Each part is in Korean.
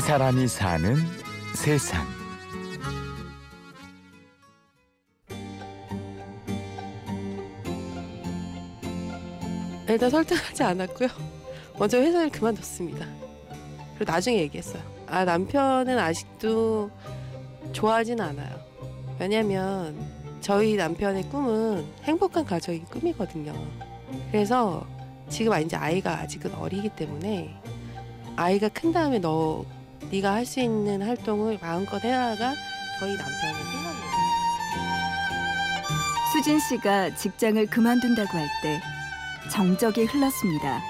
이 사람이 사는 세상. 일단 설득하지 않았고요. 먼저 회사를 그만뒀습니다. 그리고 나중에 얘기했어요. 아 남편은 아직도 좋아하진 않아요. 왜냐면 저희 남편의 꿈은 행복한 가정이 꿈이거든요. 그래서 지금 이제 아이가 아직은 어리기 때문에 아이가 큰 다음에 너 네가 할 수 있는 활동을 마음껏 해라가 저희 남편의 생각입니다. 수진 씨가 직장을 그만둔다고 할 때 정적이 흘렀습니다.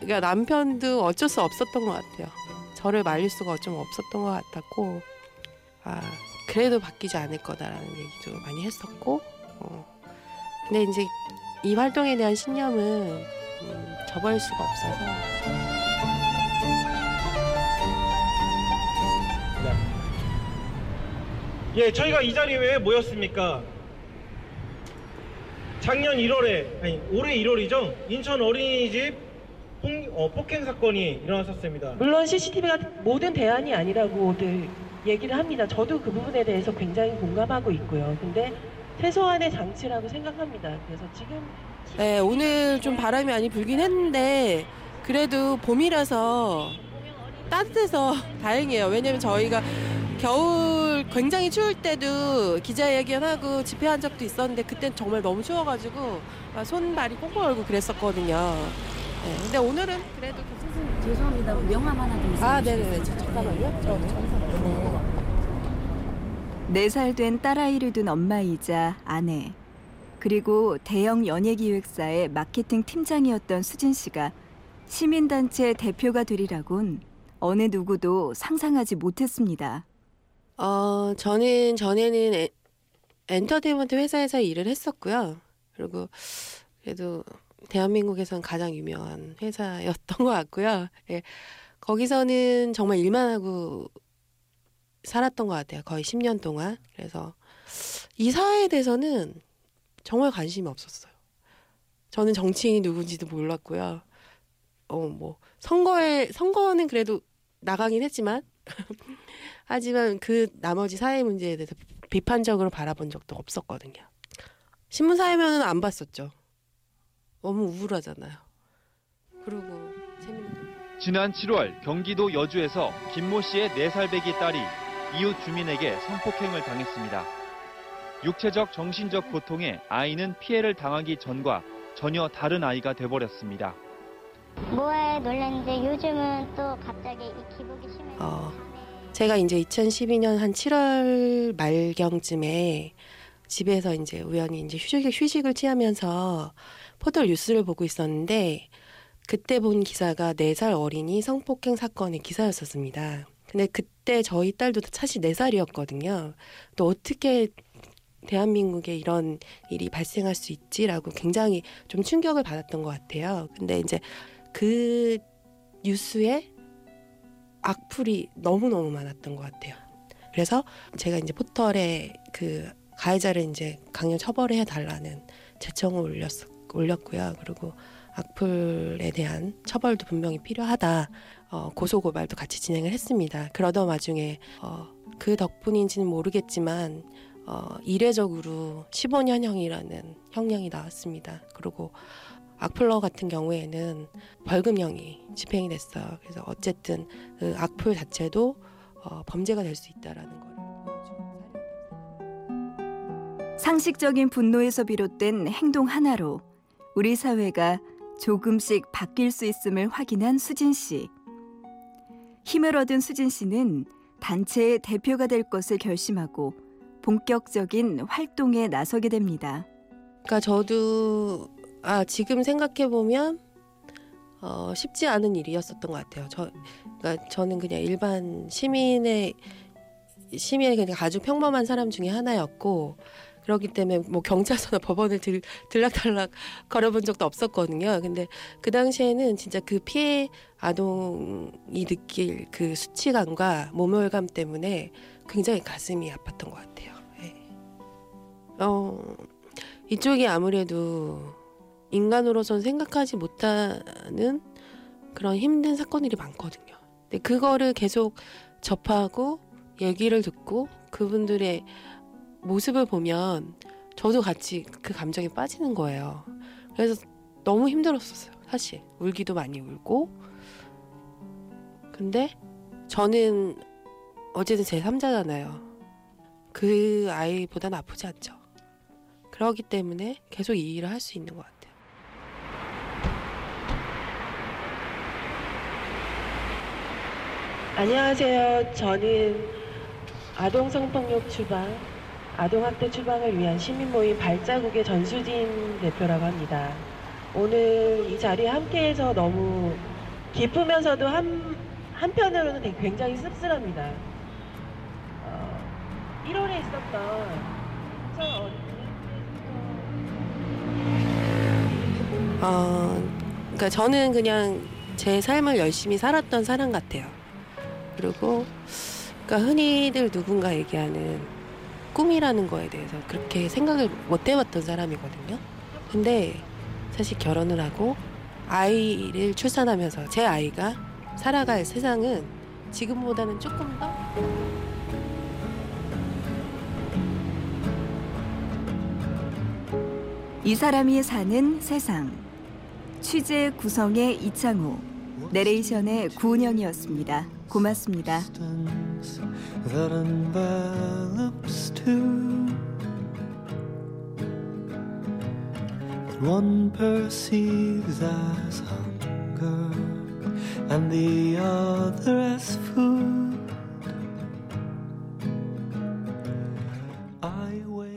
그러니까 남편도 어쩔 수 없었던 것 같아요. 저를 말릴 수가 좀 없었던 것 같았고, 아 그래도 바뀌지 않을 거다라는 얘기도 많이 했었고, 어. 근데 이제 이 활동에 대한 신념은 음, 저버릴 수가 없어서. 예, 저희가 이 자리에 왜 모였습니까? 작년 1월에, 아니, 올해 1월이죠? 인천 어린이집 폭, 어, 폭행 사건이 일어났었습니다. 물론 CCTV가 모든 대안이 아니라고들 얘기를 합니다. 저도 그 부분에 대해서 굉장히 공감하고 있고요. 근데 최소한의 장치라고 생각합니다. 그래서 지금 네, 오늘 좀 바람이 많이 불긴 했는데 그래도 봄이라서 따뜻해서 다행이에요. 왜냐면 저희가 겨울 굉장히 추울 때도 기자회견하고 집회한 적도 있었는데 그땐 정말 너무 추워가지고 막 손발이 꽁꽁 얼고 그랬었거든요. 네, 근데 오늘은 그래도 괜찮습니다. 죄송합니다. 명함 하나 더 있어요. 아, 네네네. 저, 잠깐만요. 저, 네살 된 딸아이를 둔 엄마이자 아내, 그리고 대형 연예기획사의 마케팅 팀장이었던 수진 씨가 시민단체 대표가 되리라곤 어느 누구도 상상하지 못했습니다. 어, 저는 전에는 에, 엔터테인먼트 회사에서 일을 했었고요. 그리고 그래도 대한민국에선 가장 유명한 회사였던 것 같고요. 예, 거기서는 정말 일만 하고 살았던 것 같아요. 거의 10년 동안. 그래서 이 사회에 대해서는 정말 관심이 없었어요. 저는 정치인이 누군지도 몰랐고요. 어, 뭐, 선거에, 선거는 그래도 나가긴 했지만, 하지만 그 나머지 사회 문제에 대해서 비판적으로 바라본 적도 없었거든요. 신문 사회면은 안 봤었죠. 너무 우울하잖아요. 그리고 재밌는. 지난 7월 경기도 여주에서 김모 씨의 4살 배기 딸이 이웃 주민에게 성폭행을 당했습니다. 육체적 정신적 고통에 아이는 피해를 당하기 전과 전혀 다른 아이가 돼버렸습니다. 뭐에 놀랐는데 요즘은 또 갑자기 이 기복이 심해서 어, 제가 이제 2012년 한 7월 말경쯤에 집에서 이제 우연히 이제 휴식, 휴식을 취하면서 포털 뉴스를 보고 있었는데 그때 본 기사가 4살 어린이 성폭행 사건의 기사였었습니다. 근데 그때 저희 딸도 사실 4살이었거든요. 또 어떻게 대한민국에 이런 일이 발생할 수 있지라고 굉장히 좀 충격을 받았던 것 같아요. 근데 이제 그 뉴스에 악플이 너무너무 많았던 것 같아요. 그래서 제가 이제 포털에 그 가해자를 이제 강력 처벌해 달라는 제청을 올렸, 올렸고요. 그리고 악플에 대한 처벌도 분명히 필요하다. 어, 고소 고발도 같이 진행을 했습니다. 그러던 와중에 어, 그 덕분인지는 모르겠지만 어, 이례적으로 15년형이라는 형량이 나왔습니다. 그리고 악플러 같은 경우에는 벌금형이 집행이 됐어요. 그래서 어쨌든 그 악플 자체도 어, 범죄가 될 수 있다라는 거를 보여주는. 상식적인 분노에서 비롯된 행동 하나로 우리 사회가 조금씩 바뀔 수 있음을 확인한 수진 씨. 힘을 얻은 수진 씨는 단체의 대표가 될 것을 결심하고 본격적인 활동에 나서게 됩니다. 그러니까 저도 아 지금 생각해 보면 어, 쉽지 않은 일이었었던 것 같아요. 저 그러니까 저는 그냥 일반 시민의 시민의 그냥 아주 평범한 사람 중에 하나였고 그렇기 때문에 뭐 경찰서나 법원을 들, 들락달락 걸어본 적도 없었거든요. 근데 그 당시에는 진짜 그 피해 아동이 느낄 그 수치감과 모멸감 때문에 굉장히 가슴이 아팠던 것 같아요. 예. 어, 이쪽이 아무래도 인간으로선 생각하지 못하는 그런 힘든 사건들이 많거든요. 근데 그거를 계속 접하고 얘기를 듣고 그분들의 모습을 보면 저도 같이 그 감정에 빠지는 거예요. 그래서 너무 힘들었었어요. 사실 울기도 많이 울고. 근데 저는 어쨌든 제 3자잖아요. 그 아이보다는 아프지 않죠. 그러기 때문에 계속 이 일을 할 수 있는 것 같아요. 안녕하세요. 저는 아동 성폭력 추방, 아동 학대 추방을 위한 시민 모임 발자국의 전수진 대표라고 합니다. 오늘 이 자리에 함께해서 너무 기쁘면서도 한 한편으로는 굉장히 씁쓸합니다. 어, 1월에 있었던 어린이 어, 그러니까 저는 그냥 제 삶을 열심히 살았던 사람 같아요. 그리고 그러니까 흔히들 누군가 얘기하는 꿈이라는 거에 대해서 그렇게 생각을 못 해봤던 사람이거든요. 근데 사실 결혼을 하고 아이를 출산하면서 제 아이가 살아갈 세상은 지금보다는 조금 더 이 사람이 사는 세상. 취재 구성의 이창호, 내레이션의 구은영이었습니다. 고맙습니다. that envelops two. That one perceives as hunger and the other as food.